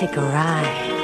take a ride.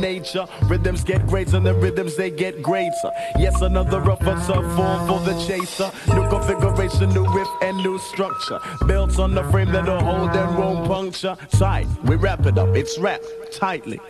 Nature. Rhythms get greater, the rhythms they get greater. Yes, another rougher form for the chaser. New configuration, new riff and new structure. Built on the frame that'll hold and won't puncture. Tight, we wrap it up, it's wrapped tightly.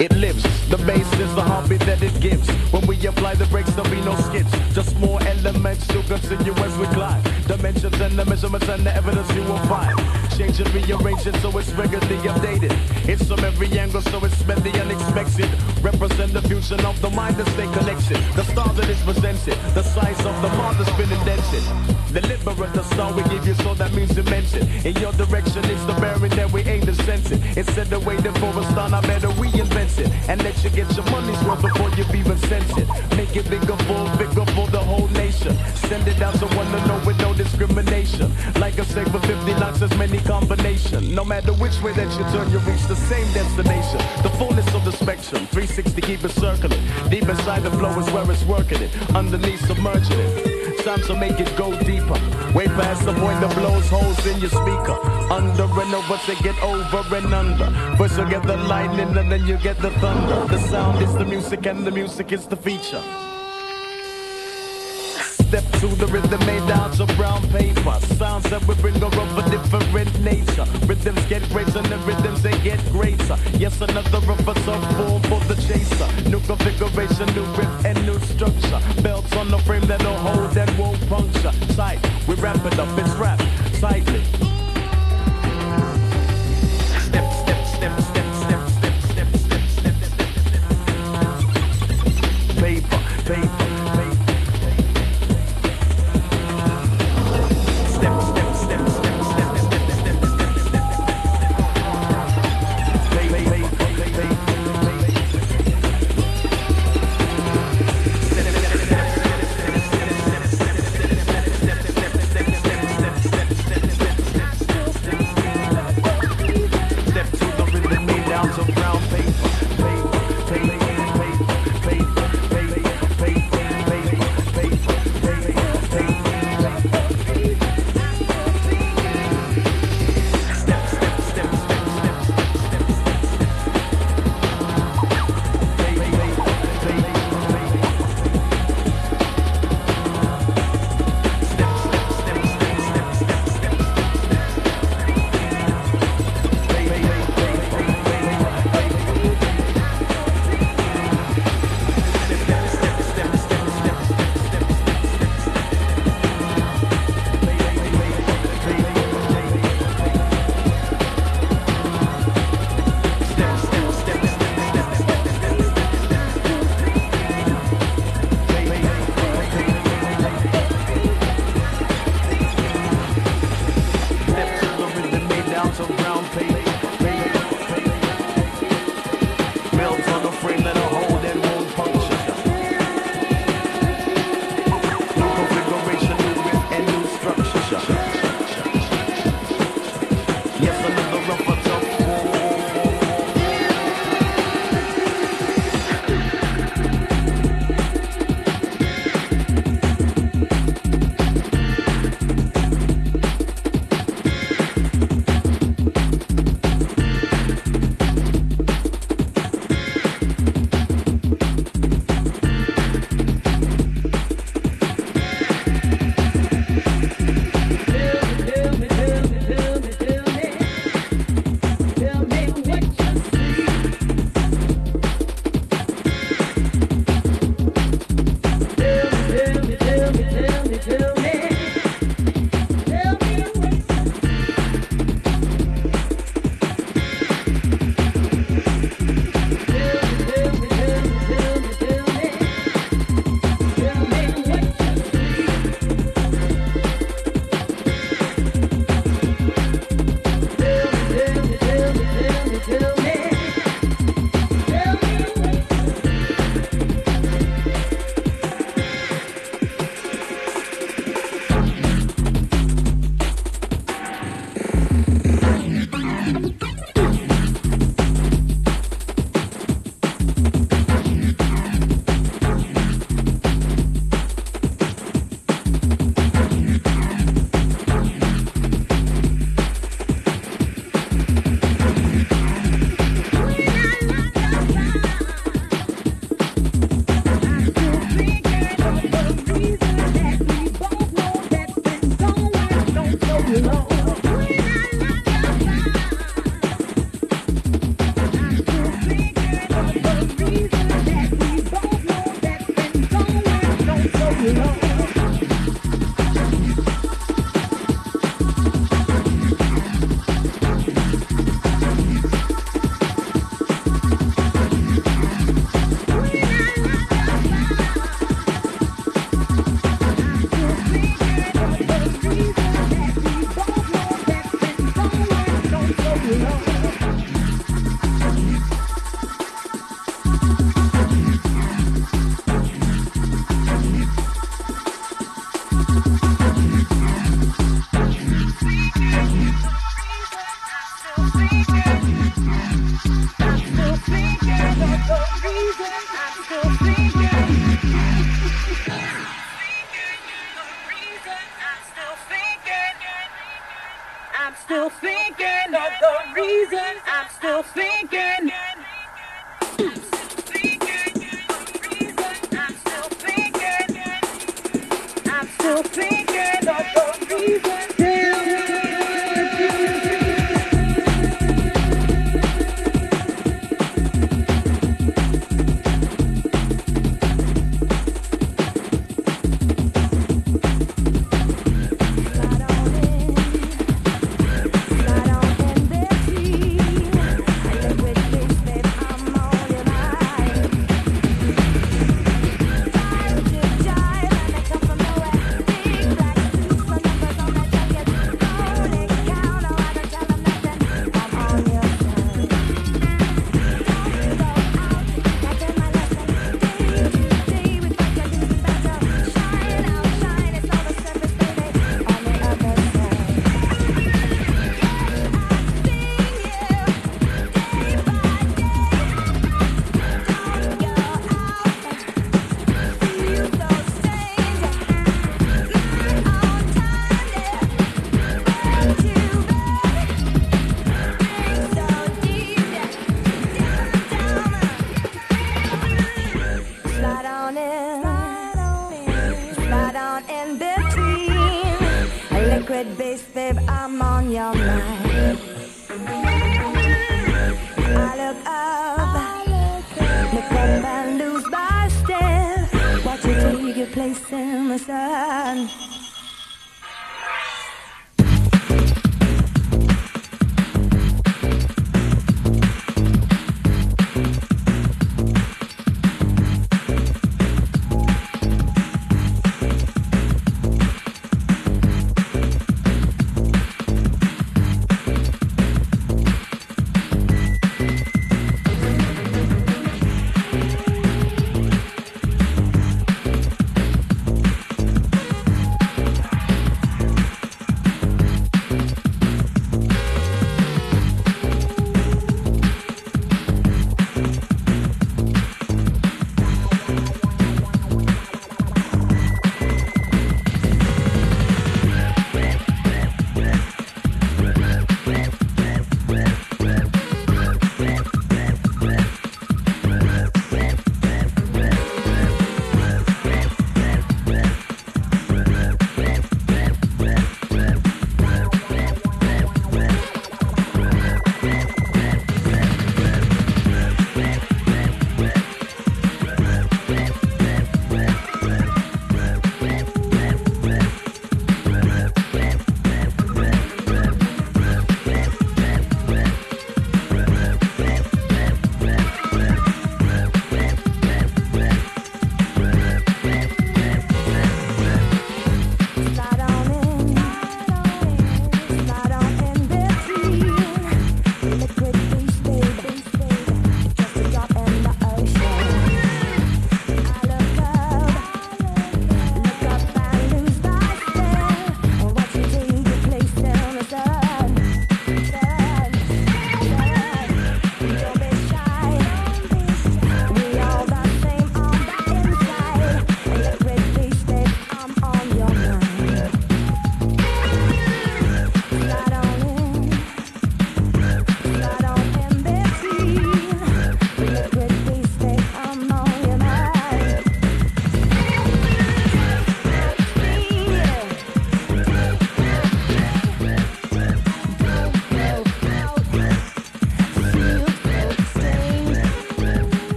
It lives, the bass is the heartbeat that it gives. When we apply the brakes, there'll be no skips. Just more elements to continue as we climb. Dimensions and the measurements and the evidence you will find change and rearrange it so it's regularly updated. It's from every angle so it's meant the unexpected. Represent the fusion of the mind that stay connected. The star that is presented, the size of the mark that's been indented. Deliberate the star we give you so that means dimension. In your direction it's the bearing that we aim to sense it. Instead of waiting for a star, I better reinvent it. And let you get your money's worth before you even sense it. Make it bigger for, bigger for the whole nation. Send it out to one to know with no discrimination. Like I say for 50 knocks, as many combination. No matter which way that you turn, you reach the same destination. The fullness of the spectrum, 360 keep it circling. Deep inside the flow is where it's working it. Underneath submerging it. Time to make it go deeper. Way past the point that blows holes in your speaker. Under and over to get over and under. First you get the lightning and then you get the thunder. The sound is the music and the music is the feature step to the rhythm made out of brown paper. Sounds that we bring are of a different nature. Rhythms get greater and the rhythms they get greater. Yes, another of us are for the chaser. New configuration, new riff and new structure. Belts on the frame that'll hold and won't puncture. Tight, we wrap it up, it's wrapped tightly.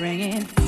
ringing.